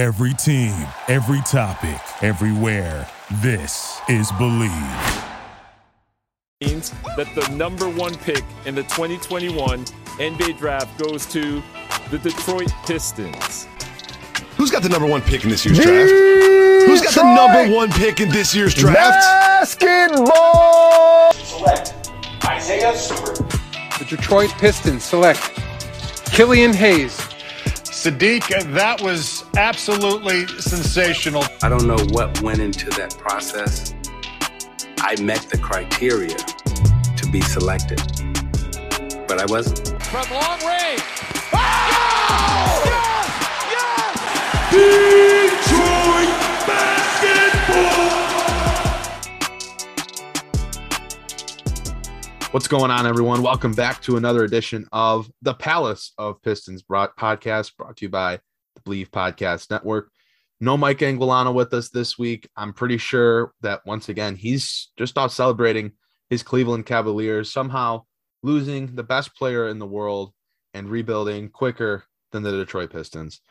Every team, every topic, everywhere. This is Believe. Means that the number one pick in the 2021 NBA draft goes to the Detroit Pistons. Who's got the number one pick in this year's draft? Who's got the number one pick in this year's draft? Basketball. Select Isaiah Stewart. The Detroit Pistons select Killian Hayes. Saddiq, that was absolutely sensational. I don't know what went into that process. I met the criteria to be selected, but I wasn't. From long range. Oh! Yes! Detroit What's going on, everyone? Welcome back to another edition of the Palace of Pistons brought, podcast brought to you by the Believe Podcast Network. No Mike Anguilano with us this week. I'm pretty sure that once again, he's just out celebrating his Cleveland Cavaliers, somehow losing the best player in the world and rebuilding quicker than the Detroit Pistons.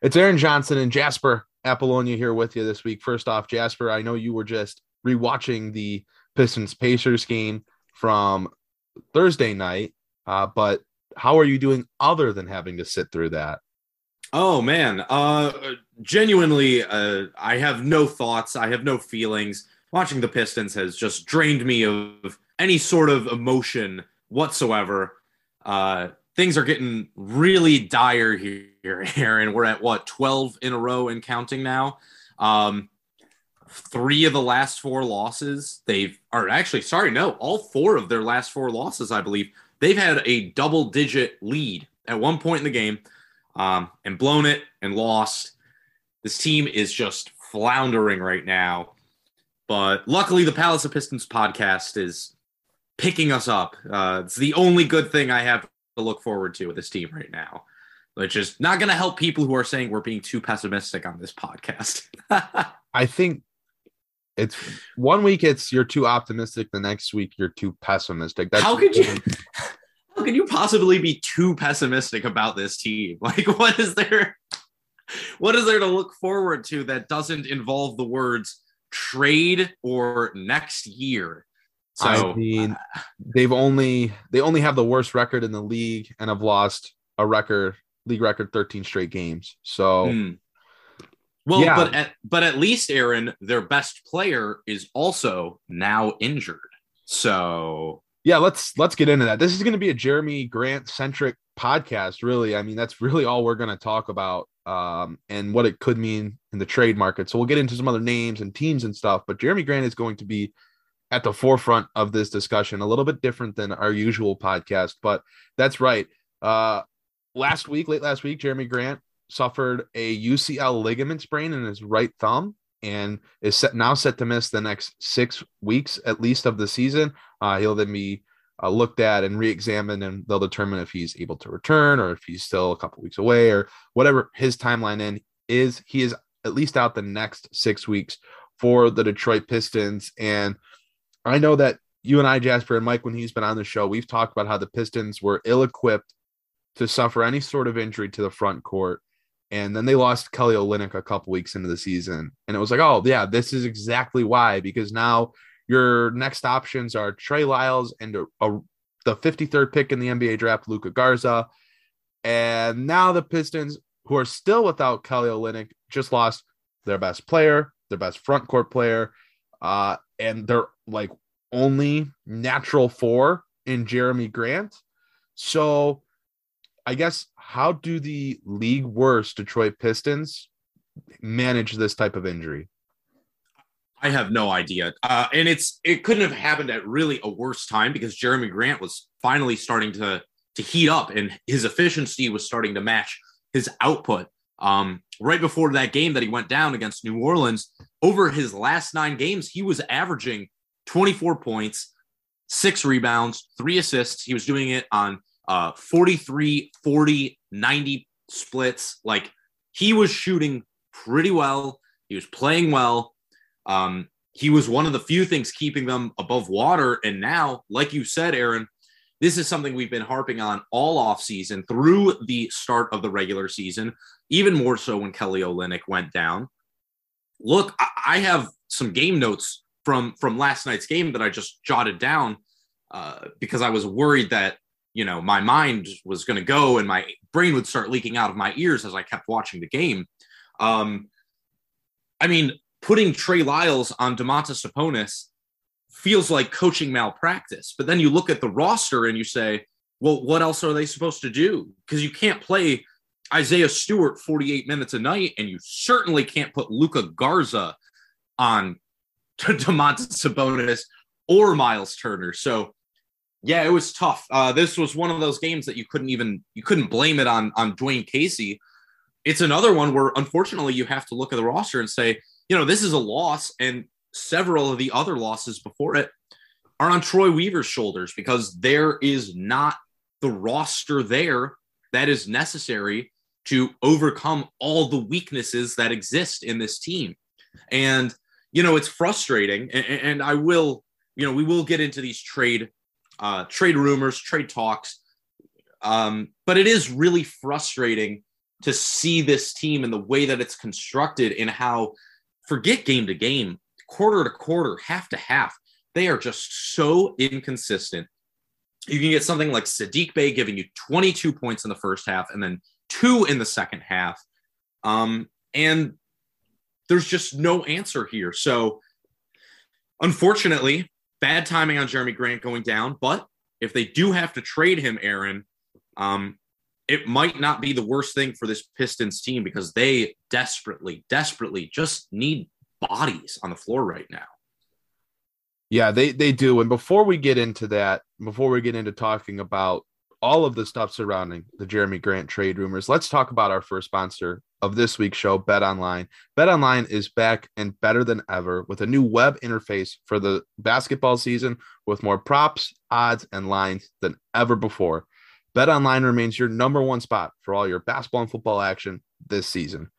It's Aaron Johnson and Jasper Apollonia here with you this week. First off, Jasper, I know you were just rewatching the Pistons Pacers game from Thursday night, uh, but how are you doing other than having to sit through that? Oh man, uh genuinely uh I have no thoughts, I have no feelings. Watching the Pistons has just drained me of any sort of emotion whatsoever. Uh things are getting really dire here, Aaron. We're at what, 12 in a row and counting now. Um three of the last four losses they've are actually sorry, no, all four of their last four losses, I believe, they've had a double digit lead at one point in the game um, and blown it and lost. This team is just floundering right now. But luckily, the Palace of Pistons podcast is picking us up. Uh, it's the only good thing I have to look forward to with this team right now, which is not going to help people who are saying we're being too pessimistic on this podcast. I think it's one week it's you're too optimistic, the next week you're too pessimistic. That's how could you? how could you possibly be too pessimistic about this team? Like, what is there? What is there to look forward to that doesn't involve the words trade or next year? So I mean, they've only they only have the worst record in the league and have lost a record league record 13 straight games. So hmm. Well, yeah. but at but at least Aaron, their best player is also now injured. So yeah, let's let's get into that. This is going to be a Jerami Grant centric podcast, really. I mean, that's really all we're going to talk about um, and what it could mean in the trade market. So we'll get into some other names and teams and stuff, but Jerami Grant is going to be at the forefront of this discussion, a little bit different than our usual podcast, but that's right. Uh, last week, late last week, Jerami Grant suffered a UCL ligament sprain in his right thumb and is set, now set to miss the next six weeks at least of the season. Uh, he'll then be uh, looked at and re-examined, and they'll determine if he's able to return or if he's still a couple weeks away or whatever his timeline in is. He is at least out the next six weeks for the Detroit Pistons, and I know that you and I, Jasper and Mike, when he's been on the show, we've talked about how the Pistons were ill-equipped to suffer any sort of injury to the front court and then they lost Kelly Olynyk a couple weeks into the season. And it was like, oh, yeah, this is exactly why, because now your next options are Trey Lyles and a, a, the 53rd pick in the NBA draft, Luka Garza. And now the Pistons, who are still without Kelly Olynyk, just lost their best player, their best front court player, uh, and their like only natural four in Jerami Grant. So I guess how do the league worst Detroit Pistons manage this type of injury? I have no idea. Uh, and it's it couldn't have happened at really a worse time because Jerami Grant was finally starting to to heat up and his efficiency was starting to match his output. Um, right before that game that he went down against New Orleans, over his last nine games, he was averaging 24 points, six rebounds, three assists. He was doing it on uh, 43, 40, 90 splits. Like he was shooting pretty well. He was playing well. Um, he was one of the few things keeping them above water. And now, like you said, Aaron, this is something we've been harping on all off season through the start of the regular season, even more so when Kelly Olynyk went down. Look, I have some game notes from from last night's game that I just jotted down uh, because I was worried that you know my mind was going to go and my brain would start leaking out of my ears as I kept watching the game. Um, I mean, putting Trey Lyles on Domantas Sabonis feels like coaching malpractice. But then you look at the roster and you say, well, what else are they supposed to do? Because you can't play Isaiah Stewart 48 minutes a night, and you certainly can't put Luka Garza on Domantas Sabonis or Miles Turner. So yeah, it was tough. Uh, this was one of those games that you couldn't even you couldn't blame it on on Dwane Casey. It's another one where unfortunately you have to look at the roster and say, you know, this is a loss, and several of the other losses before it are on Troy Weaver's shoulders because there is not the roster there that is necessary to overcome all the weaknesses that exist in this team. And, you know, it's frustrating. And, and I will, you know, we will get into these trade, uh, trade rumors, trade talks. Um, but it is really frustrating to see this team and the way that it's constructed and how forget game to game, quarter to quarter, half to half. They are just so inconsistent. You can get something like Saddiq Bey giving you 22 points in the first half and then two in the second half. Um, and there's just no answer here. So, unfortunately, bad timing on Jerami Grant going down. But if they do have to trade him, Aaron, um, it might not be the worst thing for this Pistons team because they desperately, desperately just need bodies on the floor right now. Yeah, they they do. And before we get into that, before we get into talking about all of the stuff surrounding the Jerami Grant trade rumors, let's talk about our first sponsor of this week's show, Bet Online. Bet Online is back and better than ever with a new web interface for the basketball season with more props, odds, and lines than ever before. Bet Online remains your number one spot for all your basketball and football action this season.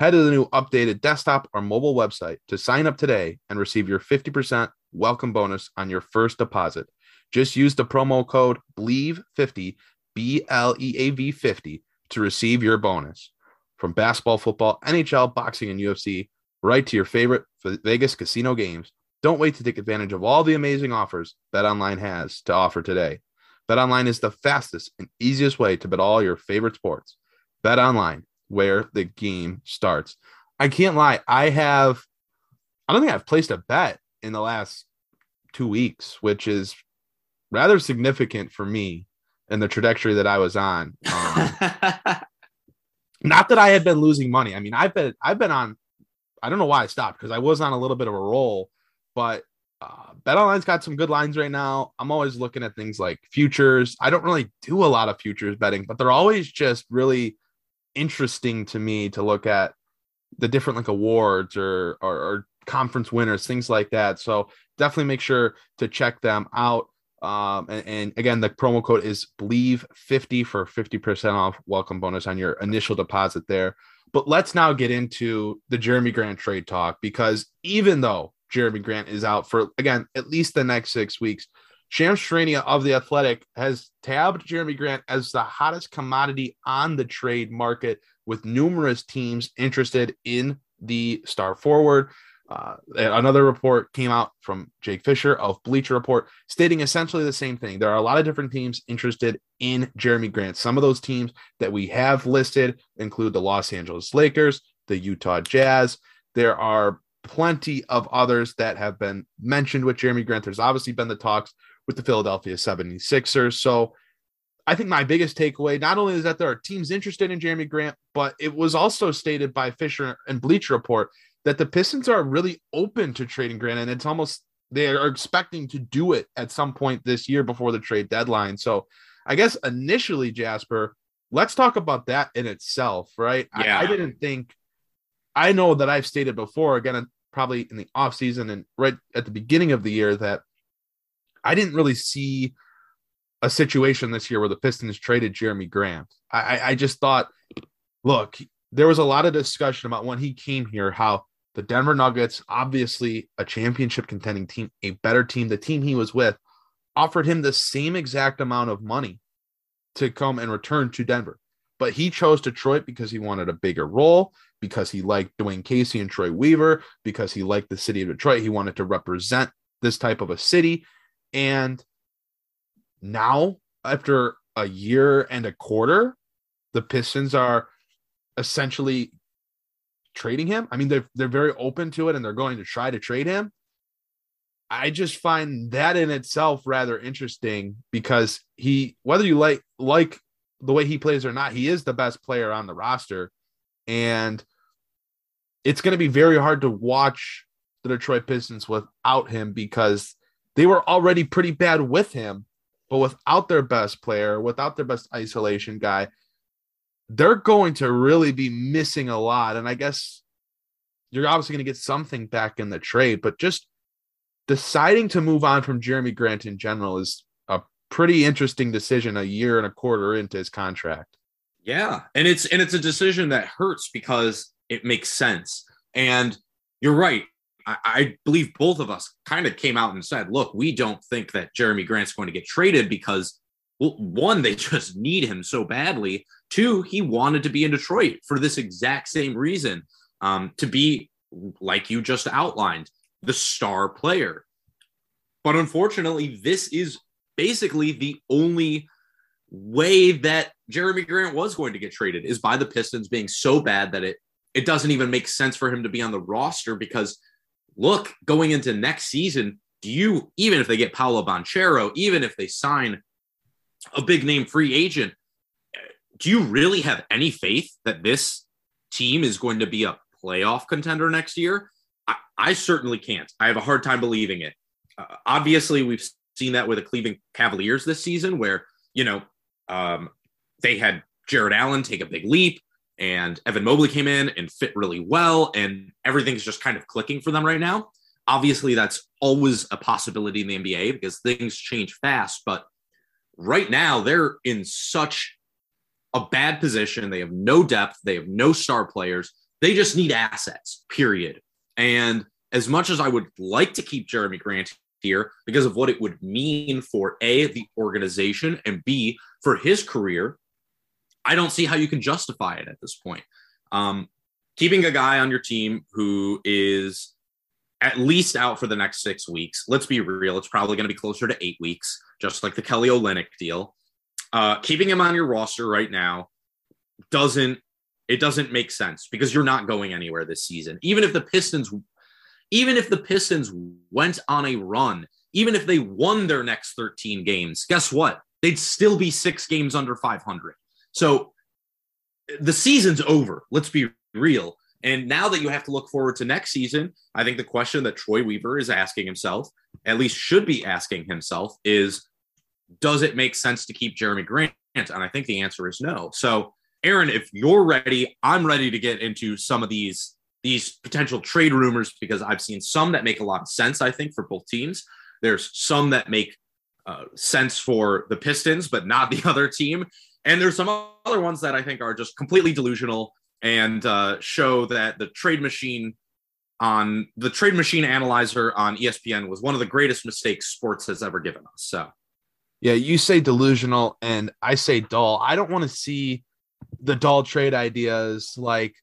Head to the new updated desktop or mobile website to sign up today and receive your 50% welcome bonus on your first deposit. Just use the promo code BLEAV50, B L E A V 50 to receive your bonus. From basketball, football, NHL, boxing, and UFC, right to your favorite Vegas casino games. Don't wait to take advantage of all the amazing offers BetOnline has to offer today. BetOnline is the fastest and easiest way to bet all your favorite sports. BetOnline, where the game starts. I can't lie. I have, I don't think I've placed a bet in the last two weeks, which is rather significant for me and the trajectory that I was on. Um, not that I had been losing money. I mean, I've been, I've been on, I don't know why I stopped because I was on a little bit of a roll, but uh, BetOnline's got some good lines right now. I'm always looking at things like futures. I don't really do a lot of futures betting, but they're always just really interesting to me to look at the different like awards or, or, or conference winners, things like that. So definitely make sure to check them out. Um, and, and, again, the promo code is believe 50 for 50% off welcome bonus on your initial deposit there. But let's now get into the Jerami Grant trade talk because even though Jerami Grant is out for, again, at least the next six weeks. Shams Charania of The Athletic has tabbed Jerami Grant as the hottest commodity on the trade market, with numerous teams interested in the star forward. Uh, another report came out from Jake Fisher of Bleacher Report stating essentially the same thing. There are a lot of different teams interested in Jerami Grant. Some of those teams that we have listed include the Los Angeles Lakers, the Utah Jazz. There are plenty of others that have been mentioned with Jerami Grant. There's obviously been the talks with the Philadelphia 76ers. So I think my biggest takeaway not only is that there are teams interested in Jerami Grant, but it was also stated by Fisher and Bleacher Report that the Pistons are really open to trading Grant, and it's almost they are expecting to do it at some point this year before the trade deadline. So I guess initially, Jasper, let's talk about that in itself, right? Yeah. I, I didn't think I know that I've stated before, again, probably in the off season and right at the beginning of the year, that I didn't really see a situation this year where the Pistons traded Jerami Grant. I, I just thought, look, there was a lot of discussion about when he came here, how the Denver Nuggets, obviously a championship contending team, a better team, the team he was with, offered him the same exact amount of money to come and return to Denver. But he chose Detroit because he wanted a bigger role, because he liked Dwane Casey and Troy Weaver, because he liked the city of Detroit. He wanted to represent this type of a city. And now, after a year and a quarter, the Pistons are essentially trading him. I mean, they're they're very open to it and they're going to try to trade him. I just find that in itself rather interesting because he, whether you like like the way he plays or not, he is the best player on the roster, and it's going to be very hard to watch the Detroit Pistons without him because they were already pretty bad with him, but without their best player, without their best isolation guy, they're going to really be missing a lot. And I guess you're obviously going to get something back in the trade, but just deciding to move on from Jerami Grant in general is a pretty interesting decision a year and a quarter into his contract. Yeah, and it's and it's a decision that hurts because it makes sense. And you're right. I, I believe both of us kind of came out and said, "Look, we don't think that Jerami Grant's going to get traded because well, one, they just need him so badly. Two, he wanted to be in Detroit for this exact same reason, um, to be like you just outlined, the star player. But unfortunately, this is basically the only way that Jerami Grant was going to get traded is by the Pistons being so bad that it it doesn't even make sense for him to be on the roster because look, going into next season, do you even if they get Paolo Banchero, even if they sign a big name free agent, do you really have any faith that this team is going to be a playoff contender next year? I, I certainly can't. I have a hard time believing it. Uh, obviously, we've seen that with the Cleveland Cavaliers this season, where you know um, they had Jarrett Allen take a big leap, and Evan Mobley came in and fit really well, and everything's just kind of clicking for them right now. Obviously, that's always a possibility in the NBA because things change fast. But right now, they're in such a bad position. They have no depth. They have no star players. They just need assets, period. And as much as I would like to keep Jerami Grant here because of what it would mean for A, the organization, and B, for his career, I don't see how you can justify it at this point. Um, keeping a guy on your team who is at least out for the next six weeks, let's be real, it's probably going to be closer to eight weeks, just like the Kelly Olynyk deal. Uh, keeping him on your roster right now doesn't it doesn't make sense because you're not going anywhere this season. Even if the Pistons, even if the Pistons went on a run, even if they won their next 13 games, guess what? They'd still be six games under 500. So the season's over. Let's be real. And now that you have to look forward to next season, I think the question that Troy Weaver is asking himself, at least should be asking himself, is does it make sense to keep Jerami Grant? And I think the answer is no. So, Aaron, if you're ready, I'm ready to get into some of these these potential trade rumors because I've seen some that make a lot of sense. I think for both teams, there's some that make uh, sense for the Pistons, but not the other team, and there's some other ones that I think are just completely delusional and uh, show that the trade machine on the trade machine analyzer on ESPN was one of the greatest mistakes sports has ever given us. So yeah, you say delusional, and I say dull. I don't want to see the dull trade ideas like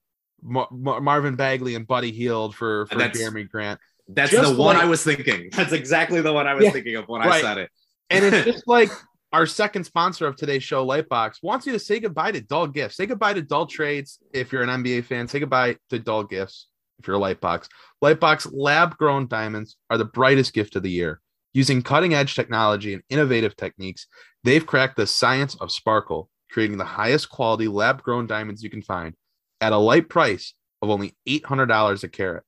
Mar- Mar- Marvin Bagley and Buddy Hield for, for Jerami Grant. That's just the one I was thinking. That's exactly the one I was yeah, thinking of when right. I said it. and it's just like our second sponsor of today's show, Lightbox, wants you to say goodbye to dull gifts. Say goodbye to dull trades if you're an NBA fan. Say goodbye to dull gifts if you're a Lightbox. Lightbox lab grown diamonds are the brightest gift of the year. Using cutting edge technology and innovative techniques, they've cracked the science of sparkle, creating the highest quality lab grown diamonds you can find at a light price of only $800 a carat.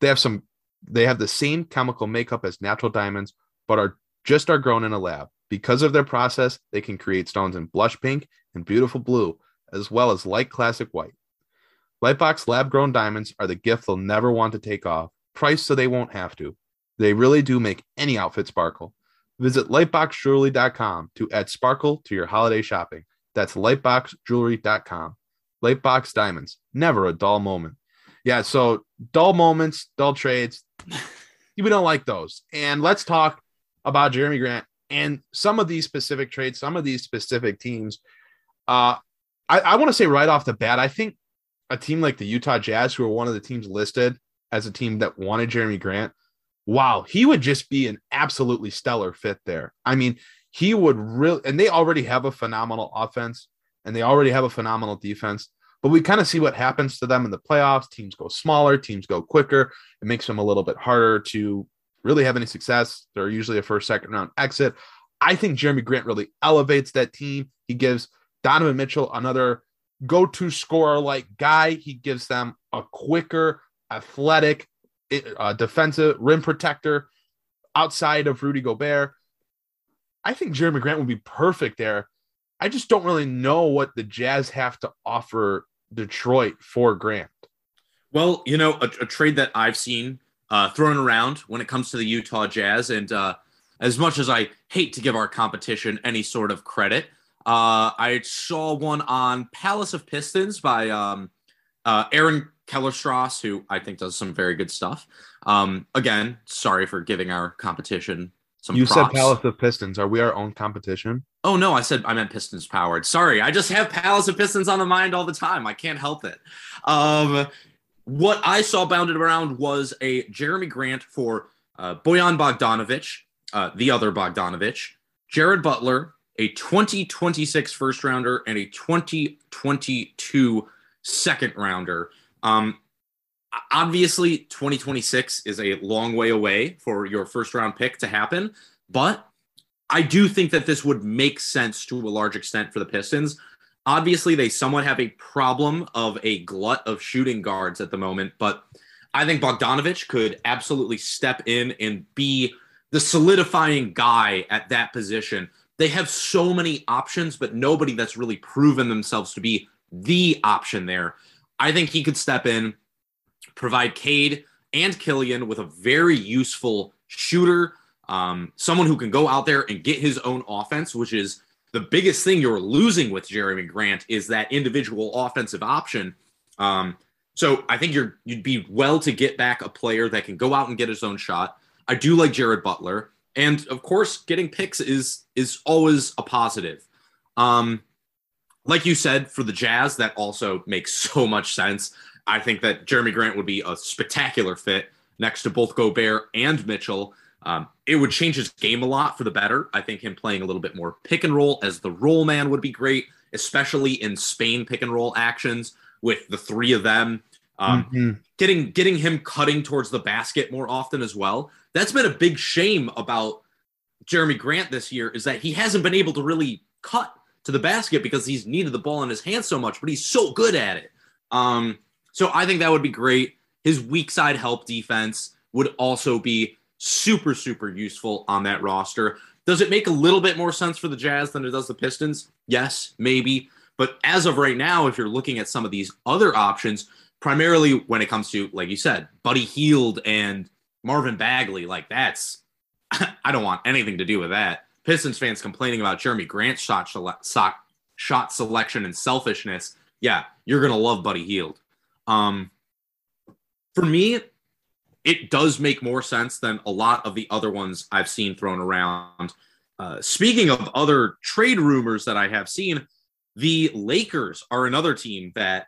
They have some they have the same chemical makeup as natural diamonds but are just are grown in a lab. Because of their process, they can create stones in blush pink and beautiful blue as well as light classic white. Lightbox lab grown diamonds are the gift they'll never want to take off, priced so they won't have to. They really do make any outfit sparkle. Visit lightboxjewelry.com to add sparkle to your holiday shopping. That's lightboxjewelry.com. Lightbox diamonds, never a dull moment. Yeah, so dull moments, dull trades. we don't like those. And let's talk about Jerami Grant And some of these specific trades, some of these specific teams, uh, I, I want to say right off the bat, I think a team like the Utah Jazz, who are one of the teams listed as a team that wanted Jerami Grant, wow, he would just be an absolutely stellar fit there. I mean, he would really, and they already have a phenomenal offense and they already have a phenomenal defense. But we kind of see what happens to them in the playoffs. Teams go smaller, teams go quicker. It makes them a little bit harder to really have any success. They're usually a first, second round exit. I think Jerami Grant really elevates that team. He gives Donovan Mitchell another go to scorer like guy. He gives them a quicker, athletic, uh, defensive rim protector outside of Rudy Gobert. I think Jerami Grant would be perfect there. I just don't really know what the Jazz have to offer Detroit for Grant. Well, you know, a, a trade that I've seen uh, thrown around when it comes to the Utah Jazz, and uh, as much as I hate to give our competition any sort of credit, uh, I saw one on Palace of Pistons by um, uh, Aaron Kellerstrass, who I think does some very good stuff. Um, again, sorry for giving our competition some. You props. said Palace of Pistons. Are we our own competition? Oh no, I said I meant Pistons powered. Sorry, I just have Palace of Pistons on the mind all the time. I can't help it. Um, what I saw bounded around was a Jerami Grant for uh, Bojan Bogdanovic, uh, the other Bogdanovich, Jared Butler, a 2026 first rounder, and a 2022 second rounder. Um, obviously, 2026 is a long way away for your first round pick to happen, but I do think that this would make sense to a large extent for the Pistons. Obviously, they somewhat have a problem of a glut of shooting guards at the moment, but I think Bogdanovich could absolutely step in and be the solidifying guy at that position. They have so many options, but nobody that's really proven themselves to be the option there. I think he could step in, provide Cade and Killian with a very useful shooter, um, someone who can go out there and get his own offense, which is the biggest thing you're losing with Jerami Grant is that individual offensive option. Um, so I think you're you'd be well to get back a player that can go out and get his own shot. I do like Jared Butler, and of course, getting picks is is always a positive. Um, like you said, for the Jazz, that also makes so much sense. I think that Jerami Grant would be a spectacular fit next to both Gobert and Mitchell. Um, it would change his game a lot for the better. I think him playing a little bit more pick and roll as the roll man would be great, especially in Spain pick and roll actions with the three of them. Um, mm-hmm. Getting getting him cutting towards the basket more often as well. That's been a big shame about Jerami Grant this year is that he hasn't been able to really cut to the basket because he's needed the ball in his hands so much, but he's so good at it. Um, so I think that would be great. His weak side help defense would also be super, super useful on that roster. Does it make a little bit more sense for the Jazz than it does the Pistons? Yes, maybe. But as of right now, if you're looking at some of these other options, primarily when it comes to, like you said, Buddy Hield and Marvin Bagley, like that's, I don't want anything to do with that. Pistons fans complaining about Jerami Grant's shot, shot shot selection and selfishness. Yeah, you're going to love Buddy Hield. Um, for me, it does make more sense than a lot of the other ones I've seen thrown around. Uh, speaking of other trade rumors that I have seen, the Lakers are another team that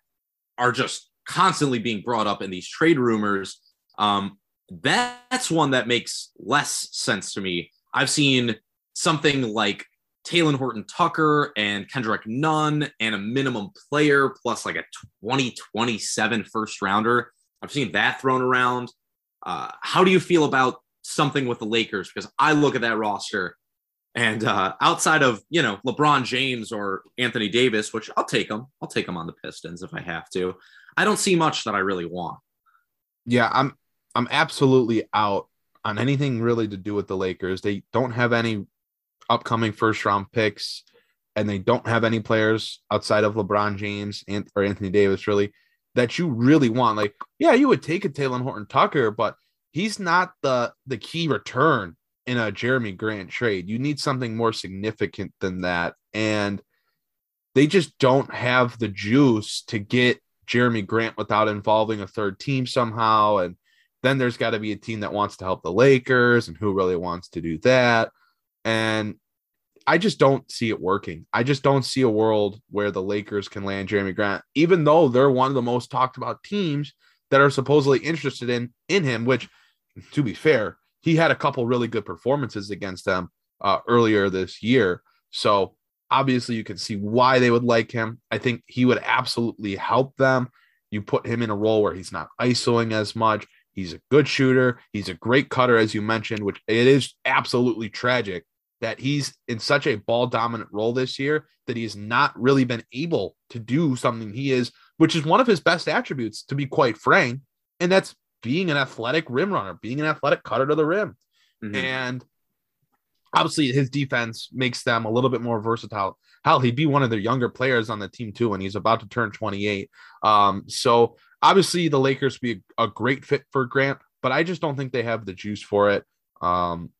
are just constantly being brought up in these trade rumors. Um, that's one that makes less sense to me. I've seen something like Talen Horton Tucker and Kendrick Nunn and a minimum player plus like a 2027 first rounder. I've seen that thrown around. Uh, how do you feel about something with the Lakers? Because I look at that roster and uh, outside of, you know, LeBron James or Anthony Davis, which I'll take them, I'll take them on the Pistons if I have to. I don't see much that I really want. Yeah, I'm I'm absolutely out on anything really to do with the Lakers. They don't have any upcoming first round picks, and they don't have any players outside of LeBron James and or Anthony Davis really that you really want. Like, yeah, you would take a Talen Horton Tucker, but he's not the the key return in a Jerami Grant trade. You need something more significant than that. And they just don't have the juice to get Jerami Grant without involving a third team somehow. And then there's got to be a team that wants to help the Lakers and who really wants to do that. And I just don't see it working. I just don't see a world where the Lakers can land Jerami Grant, even though they're one of the most talked about teams that are supposedly interested in in him. Which, to be fair, he had a couple really good performances against them uh, earlier this year. So obviously, you can see why they would like him. I think he would absolutely help them. You put him in a role where he's not isoing as much. He's a good shooter. He's a great cutter, as you mentioned, which it is absolutely tragic that he's in such a ball dominant role this year that he's not really been able to do something he is, which is one of his best attributes, to be quite frank. And that's being an athletic rim runner, being an athletic cutter to the rim. Mm-hmm. And obviously his defense makes them a little bit more versatile. Hell, he'd be one of the younger players on the team too, and he's about to turn 28. Um, so obviously the Lakers be a, a, great fit for Grant, but I just don't think they have the juice for it. Um,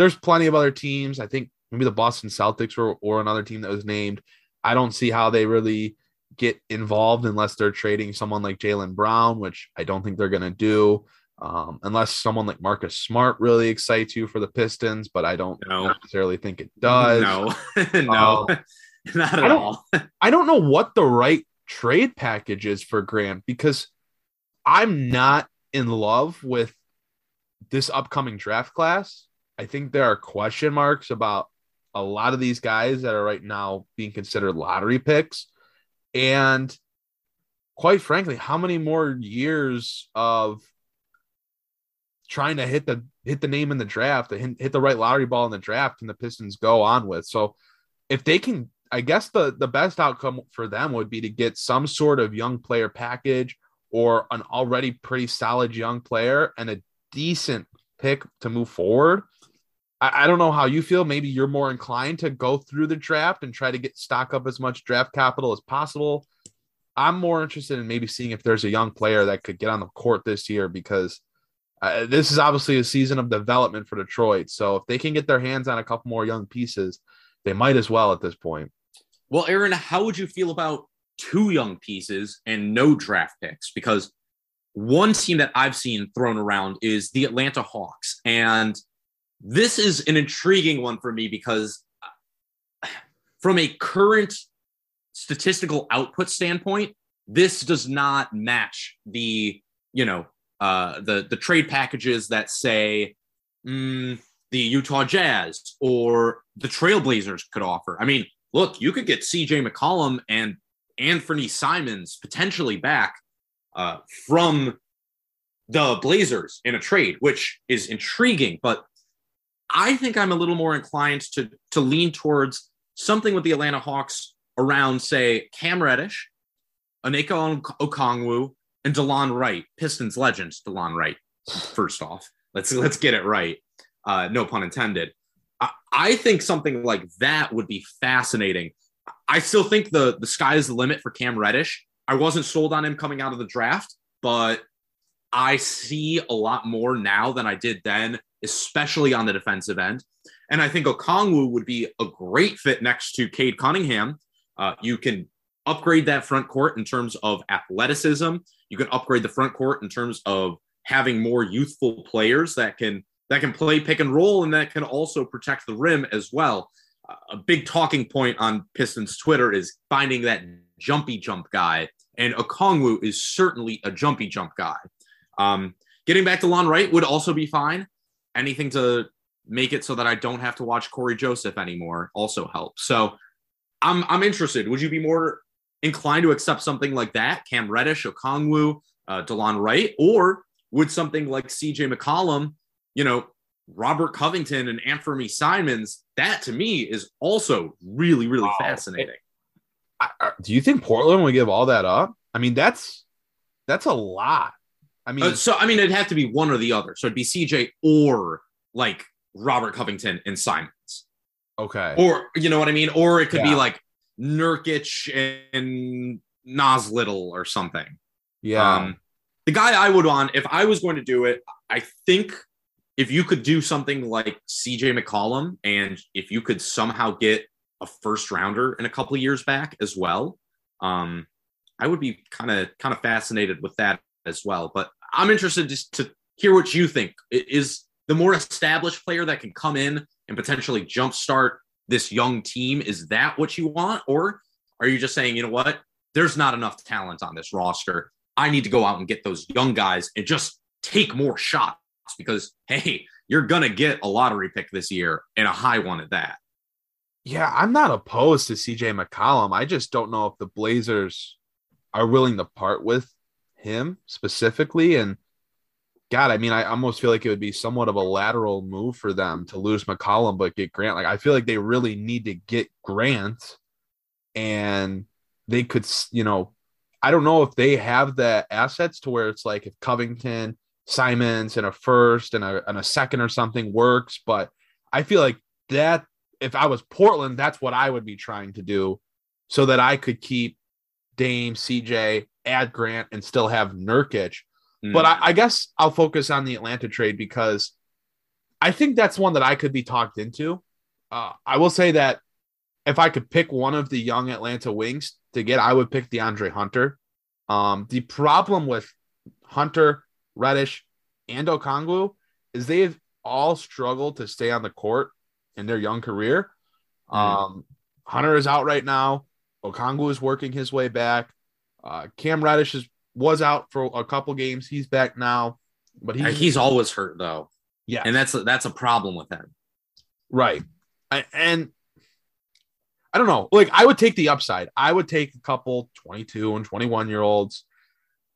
there's plenty of other teams. I think maybe the Boston Celtics or, or another team that was named. I don't see how they really get involved unless they're trading someone like Jaylen Brown, which I don't think they're going to do. Um, unless someone like Marcus Smart really excites you for the Pistons, but I don't no. necessarily think it does. No, no, um, not at I all. I don't know what the right trade package is for Grant because I'm not in love with this upcoming draft class. I think there are question marks about a lot of these guys that are right now being considered lottery picks. And quite frankly, how many more years of trying to hit the hit the name in the draft, hit, the right lottery ball in the draft, can the Pistons go on with? So if they can, I guess the the best outcome for them would be to get some sort of young player package or an already pretty solid young player and a decent pick to move forward. I, I don't know how you feel. Maybe you're more inclined to go through the draft and try to get stock up as much draft capital as possible. I'm more interested in maybe seeing if there's a young player that could get on the court this year because uh, this is obviously a season of development for Detroit. So if they can get their hands on a couple more young pieces, they might as well at this point. Well, Aaron, how would you feel about two young pieces and no draft picks? Because one team that I've seen thrown around is the Atlanta Hawks. And this is an intriguing one for me because from a current statistical output standpoint, this does not match the, you know, uh, the the trade packages that say mm, the Utah Jazz or the Trailblazers could offer. I mean, look, you could get C.J. McCollum and Anthony Simons potentially back uh, from the Blazers in a trade, which is intriguing. But I think I'm a little more inclined to to lean towards something with the Atlanta Hawks around, say, Cam Reddish, Onyeka Okongwu, and Delon Wright, Pistons legends. Delon Wright. First off, let's let's get it right. Uh, no pun intended. I, I think something like that would be fascinating. I still think the the sky is the limit for Cam Reddish. I wasn't sold on him coming out of the draft, but I see a lot more now than I did then, especially on the defensive end. And I think Okongwu would be a great fit next to Cade Cunningham. Uh, you can upgrade that front court in terms of athleticism. You can upgrade the front court in terms of having more youthful players that can that can play pick and roll and that can also protect the rim as well. Uh, a big talking point on Pistons Twitter is finding that jumpy jump guy, and Okongwu is certainly a jumpy jump guy. Um, getting back to Lon Wright would also be fine. Anything to make it so that I don't have to watch Cory Joseph anymore also helps. So I'm I'm interested. Would you be more inclined to accept something like that, Cam Reddish, Okongwu, uh, Delon Wright, or would something like CJ McCollum, you know, Robert Covington and Anthony Simons, that to me is also really, really wow. fascinating. do you think Portland would give all that up? I mean, that's that's a lot. I mean, uh, so I mean, it'd have to be one or the other. So it'd be CJ or like Robert Covington and Simons. Okay. Or you know what I mean? Or it could yeah. be like Nurkic and Nas Little or something. Yeah. Um, the guy I would want, if I was going to do it, I think if you could do something like CJ McCollum and if you could somehow get a first rounder in a couple of years back as well, um, I would be kind of kind of fascinated with that as well. But I'm interested just to hear what you think. Is the more established player that can come in and potentially jumpstart this young team? Is that what you want? Or are you just saying, you know what? There's not enough talent on this roster. I need to go out and get those young guys and just take more shots because, hey, you're going to get a lottery pick this year and a high one at that. Yeah, I'm not opposed to CJ McCollum. I just don't know if the Blazers are willing to part with him specifically. And God, I mean, I almost feel like it would be somewhat of a lateral move for them to lose McCollum but get Grant. Like, I feel like they really need to get Grant and they could, you know, I don't know if they have the assets to where it's like if Covington, Simons, and a first and a, and a second or something works. But I feel like that if I was Portland, that's what I would be trying to do so that I could keep Dame, CJ, add Grant, and still have Nurkic. Mm. But I, I guess I'll focus on the Atlanta trade because I think that's one that I could be talked into. Uh, I will say that if I could pick one of the young Atlanta wings to get, I would pick DeAndre Hunter. Um, the problem with Hunter, Reddish, and Okongwu is they have all struggled to stay on the court in their young career. Mm. Um, Hunter is out right now. Okongwu is working his way back. Uh, Cam Reddish is, was out for a couple games. He's back now, but he's, he's always hurt though. Yeah, and that's that's a problem with him. Right, I, and I don't know. Like I would take the upside. I would take a couple 22 and 21 year olds.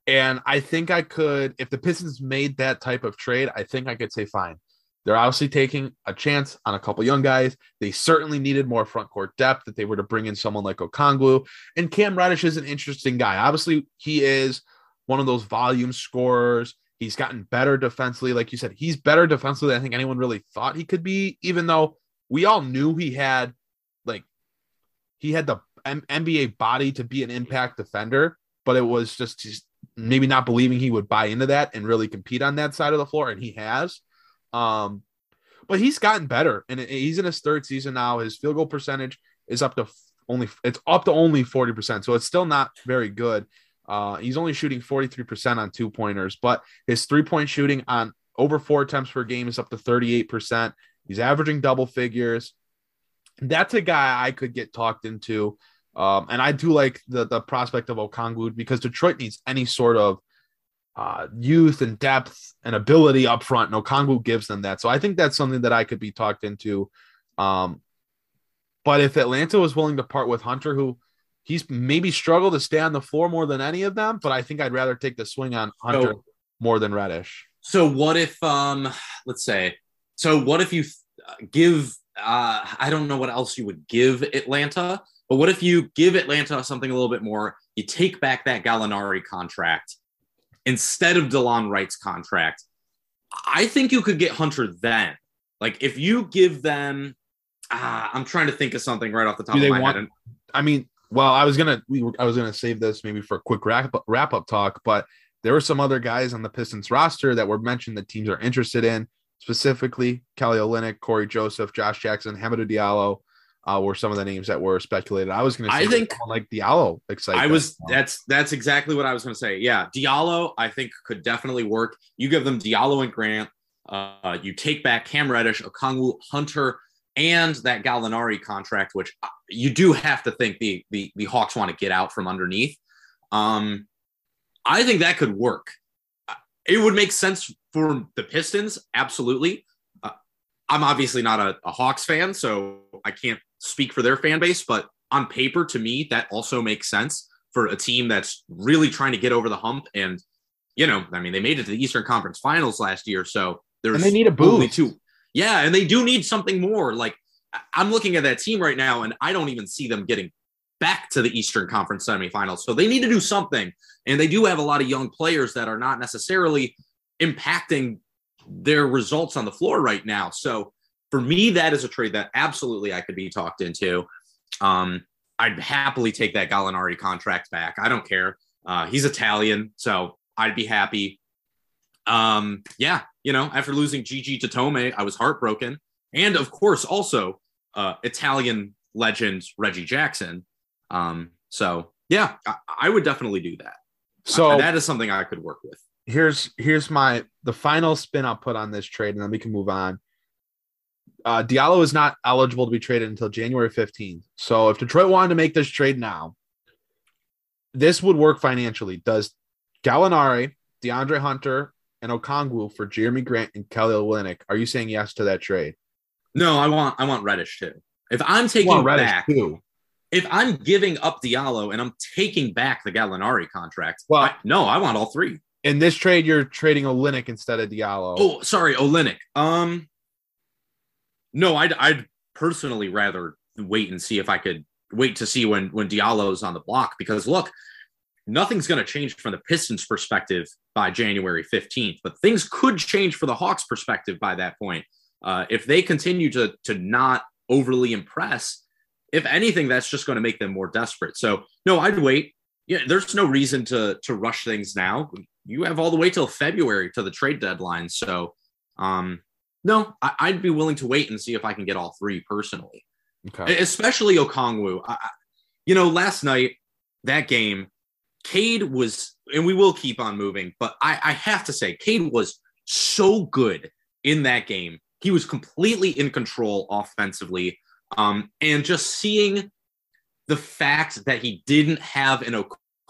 And I think I could, if the Pistons made that type of trade, I think I could say fine. They're obviously taking a chance on a couple young guys. They certainly needed more front court depth that they were to bring in someone like Okongwu. And Cam Reddish is an interesting guy. Obviously, he is one of those volume scorers. He's gotten better defensively. Like you said, he's better defensively than I think anyone really thought he could be, even though we all knew he had like he had the M- NBA body to be an impact defender, but it was just maybe not believing he would buy into that and really compete on that side of the floor, and he has. Um, but he's gotten better, and he's in his third season now. His field goal percentage is up to only it's up to only forty percent, so it's still not very good. Uh, he's only shooting forty three percent on two pointers, but his three point shooting on over four attempts per game is up to thirty eight percent. He's averaging double figures. That's a guy I could get talked into. Um, and I do like the the prospect of Okongwu because Detroit needs any sort of uh, youth and depth and ability up front. Okongwu gives them that. So I think that's something that I could be talked into. Um, but if Atlanta was willing to part with Hunter, who he's maybe struggled to stay on the floor more than any of them, but I think I'd rather take the swing on Hunter so, more than Reddish. So what if, um, let's say, so what if you give, uh, I don't know what else you would give Atlanta, but what if you give Atlanta something a little bit more? You take back that Gallinari contract instead of Delon Wright's contract. I think you could get Hunter then. Like if you give them, uh, I'm trying to think of something right off the top Do of my want, head. I mean, well, I was gonna, we were, I was gonna save this maybe for a quick wrap up, wrap up talk, but there were some other guys on the Pistons roster that were mentioned that teams are interested in, specifically Kelly Olynyk, Cory Joseph, Josh Jackson, Hamidou Diallo, uh, were some of the names that were speculated. I was going to say, I think like Diallo. Excited. I was. That's that's exactly what I was going to say. Yeah, Diallo. I think could definitely work. You give them Diallo and Grant. Uh, you take back Cam Reddish, Okongwu, Hunter, and that Gallinari contract, which uh, you do have to think the the, the Hawks want to get out from underneath. Um, I think that could work. Uh, it would make sense for the Pistons, absolutely. Uh, I'm obviously not a, a Hawks fan, so I can't speak for their fan base, but on paper, to me, that also makes sense for a team that's really trying to get over the hump. And, you know, I mean, they made it to the Eastern Conference Finals last year, so there's and they need a boost. Two. Yeah, and they do need something more. Like I'm looking at that team right now, and I don't even see them getting back to the Eastern Conference semifinals. So they need to do something. And they do have a lot of young players that are not necessarily impacting their results on the floor right now. So for me, that is a trade that absolutely I could be talked into. Um, I'd happily take that Gallinari contract back. I don't care. Uh, he's Italian, so I'd be happy. Um, yeah, you know, after losing Gigi Datome, I was heartbroken. And of course, also uh, Italian legend Reggie Jackson. Um, so yeah, I, I, would definitely do that. So uh, that is something I could work with. here's here's my the final spin I'll put on this trade, and then we can move on. Uh, Diallo is not eligible to be traded until January 15th. So if Detroit wanted to make this trade now, this would work financially. Does Gallinari, DeAndre Hunter, and Okongwu for Jerami Grant and Kelly Olynyk? Are you saying yes to that trade? No, I want I want Reddish too. If I'm taking back, too. if I'm giving up Diallo and I'm taking back the Gallinari contract, Well- I, no, I want all three. In this trade, you're trading Olynyk instead of Diallo. Oh, sorry, Olynyk. Um, no, I'd I'd personally rather wait and see if I could wait to see when when Diallo's on the block because look, nothing's going to change from the Pistons' perspective by January fifteenth, but things could change for the Hawks' perspective by that point. Uh, if they continue to to not overly impress, if anything, that's just going to make them more desperate. So no, I'd wait. Yeah, there's no reason to to rush things now. You have all the way till February to the trade deadline. So, um, no, I, I'd be willing to wait and see if I can get all three personally, Okay. especially Okongwu. I, I- you know, last night that game, Cade was, and we will keep on moving, but I, I have to say, Cade was so good in that game. He was completely in control offensively, um, and just seeing the fact that he didn't have an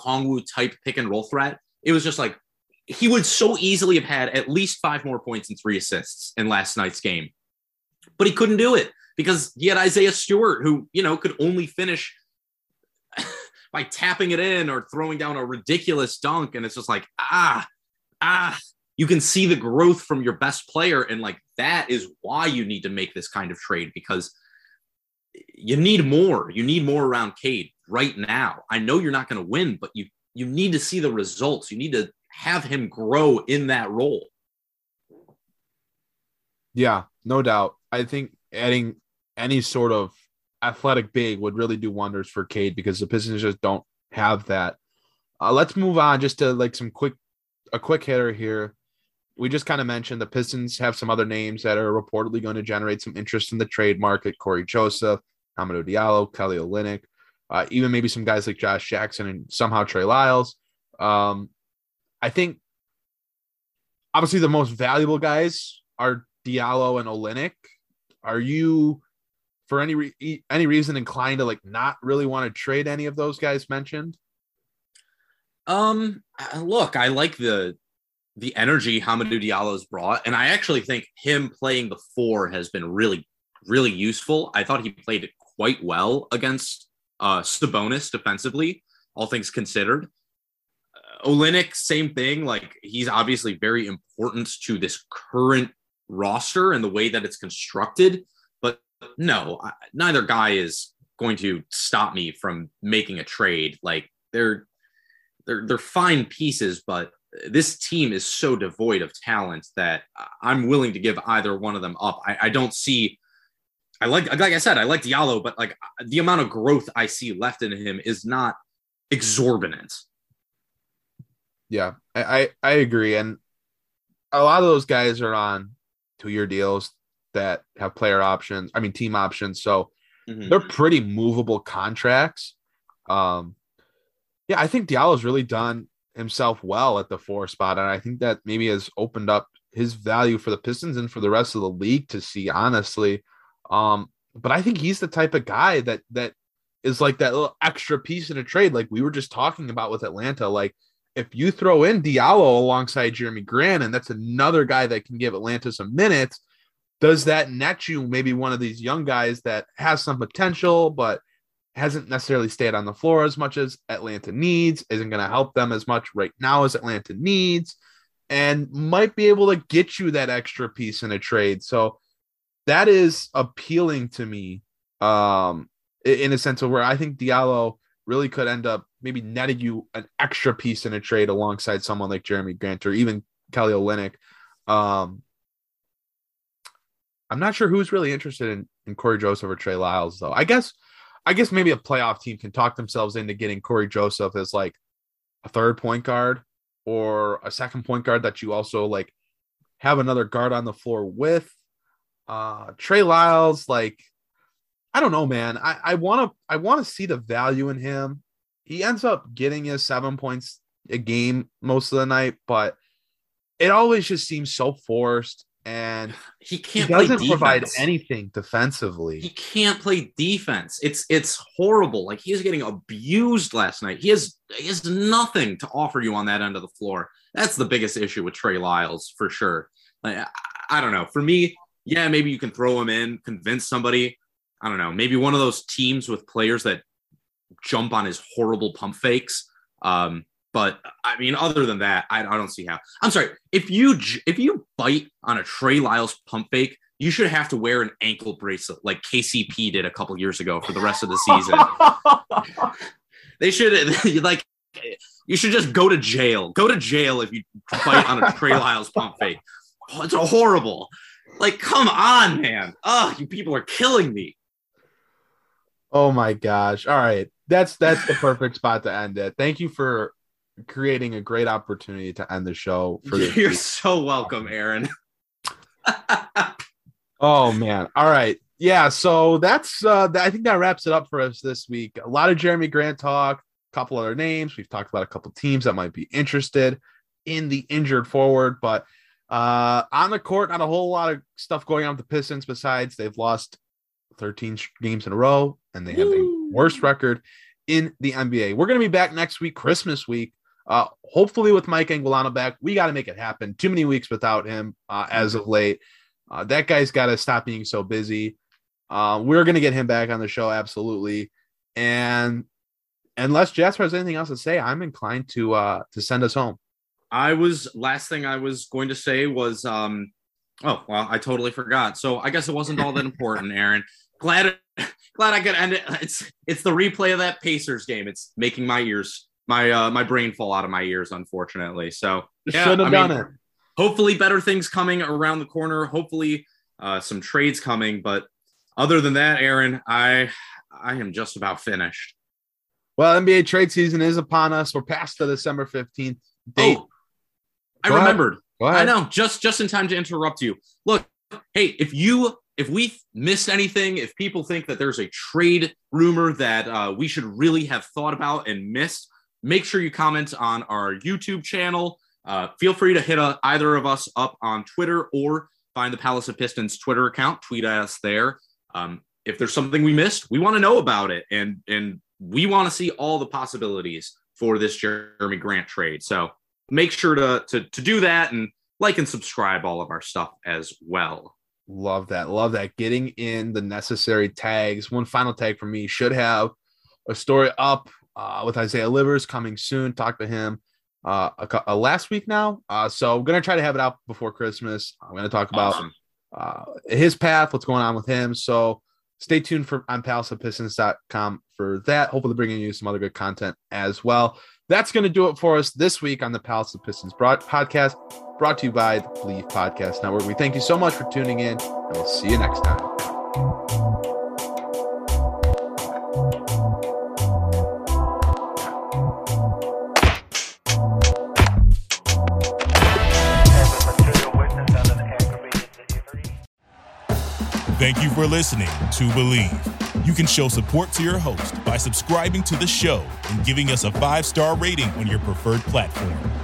Okongwu type pick and roll threat, it was just like he would so easily have had at least five more points and three assists in last night's game. But he couldn't do it because he had Isaiah Stewart, who, you know, could only finish by tapping it in or throwing down a ridiculous dunk. And it's just like, ah, ah, you can see the growth from your best player. And like that is why you need to make this kind of trade because you need more. You need more around Cade right now. I know you're not going to win, but you you need to see the results. You need to have him grow in that role. Yeah, no doubt. I think adding any sort of athletic big would really do wonders for Cade because the Pistons just don't have that. Uh, let's move on just to like some quick, a quick hitter here. We just kind of mentioned the Pistons have some other names that are reportedly going to generate some interest in the trade market. Cory Joseph, Hamidou Diallo, Kelly Olynyk, uh, even maybe some guys like Josh Jackson and somehow Trey Lyles. Um, I think obviously the most valuable guys are Diallo and Olynyk. Are you, for any re- any reason, inclined to like not really want to trade any of those guys mentioned? Um, look, I like the the energy Hamidou Diallo's brought, and I actually think him playing the four has been really, really useful. I thought he played it quite well against uh Sabonis defensively, all things considered. Olynyk, same thing. Like he's obviously very important to this current roster and the way that it's constructed. But no, neither guy is going to stop me from making a trade. Like they're they're they're fine pieces, but this team is so devoid of talent that I'm willing to give either one of them up. I, I don't see. I like like I said, I like Diallo, but like the amount of growth I see left in him is not exorbitant. Yeah, I, I, I agree. And a lot of those guys are on two year deals that have player options, I mean, team options. So Mhm. they're pretty movable contracts. Um, yeah, I think Diallo's really done himself well at the four spot. And I think that maybe has opened up his value for the Pistons and for the rest of the league to see, honestly. Um, but I think he's the type of guy that that is like that little extra piece in a trade, like we were just talking about with Atlanta. Like if you throw in Diallo alongside Jerami Grant, and that's another guy that can give Atlanta some minutes, does that net you maybe one of these young guys that has some potential, but hasn't necessarily stayed on the floor as much as Atlanta needs, isn't going to help them as much right now as Atlanta needs, and might be able to get you that extra piece in a trade. So that is appealing to me um, in a sense of where I think Diallo really could end up maybe netting you an extra piece in a trade alongside someone like Jerami Grant or even Kelly Olynyk. Um, I'm not sure who's really interested in, in Cory Joseph or Trey Lyles, though. I guess, I guess maybe a playoff team can talk themselves into getting Cory Joseph as like a third point guard or a second point guard that you also like have another guard on the floor with. Uh, Trey Lyles, like, I don't know, man. I, I want to, I want to see the value in him. He ends up getting his seven points a game most of the night, but it always just seems so forced and he can't he doesn't play provide anything defensively. He can't play defense. It's it's horrible. Like he is getting abused last night. He has he has nothing to offer you on that end of the floor. That's the biggest issue with Trey Lyles for sure. Like I, I don't know. For me, yeah, maybe you can throw him in, convince somebody. I don't know. Maybe one of those teams with players that jump on his horrible pump fakes. Um, but I mean, other than that, I, I don't see how. I'm sorry. If you if you bite on a Trey Lyles pump fake, you should have to wear an ankle bracelet like KCP did a couple years ago for the rest of the season. they should like you should just go to jail. Go to jail if you bite on a Trey Lyles pump fake. Oh, it's horrible. Like, come on, man. Oh, you people are killing me. Oh my gosh. All right. That's that's the perfect spot to end it. Thank you for creating a great opportunity to end the show for You're week. so welcome, Aaron. Oh man. All right. Yeah, so that's uh I think that wraps it up for us this week. A lot of Jerami Grant talk, a couple other names. We've talked about a couple teams that might be interested in the injured forward, but uh on the court, not a whole lot of stuff going on with the Pistons besides they've lost 13 games in a row and they have the worst record in the NBA. We're going to be back next week, Christmas week. Uh, hopefully with Mike Angolano back, we got to make it happen. Too many weeks without him uh, as of late. Uh, that guy's got to stop being so busy. Uh, we're going to get him back on the show, absolutely. And unless Jasper has anything else to say, I'm inclined to uh, to send us home. I was last thing I was going to say was um oh well I totally forgot. So I guess it wasn't all that important, Aaron. Glad glad I could end it. It's it's the replay of that Pacers game. It's making my ears my uh my brain fall out of my ears, unfortunately. So yeah, Should have I done mean, it. hopefully better things coming around the corner. Hopefully uh some trades coming, but other than that, Aaron, I I am just about finished. Well, NBA trade season is upon us. We're past the December 15th date. Oh, I Go remembered. I know, just just in time to interrupt you. Look, hey, if you if we missed anything, if people think that there's a trade rumor that uh, we should really have thought about and missed, make sure you comment on our YouTube channel. Uh, feel free to hit uh either of us up on Twitter or find the Palace of Pistons Twitter account. Tweet at us there. Um, if there's something we missed, we want to know about it, and and we want to see all the possibilities for this Jerami Grant trade. So make sure to, to to do that and like and subscribe all of our stuff as well. Love that. Love that. Getting in the necessary tags. One final tag for me should have a story up uh, with Isaiah Livers coming soon. Talk to him uh, a, cou- uh, last week now. Uh, so I'm going to try to have it out before Christmas. I'm going to talk about Awesome. uh, his path, what's going on with him. So stay tuned for on palaceofpistons.com for that. Hopefully, bringing you some other good content as well. That's going to do it for us this week on the Palace of Pistons broad- podcast, brought to you by the Bleav Podcast Network. We thank you so much for tuning in, and we'll see you next time. Thank you for listening to Bleav. You can show support to your host by subscribing to the show and giving us a five star rating on your preferred platform.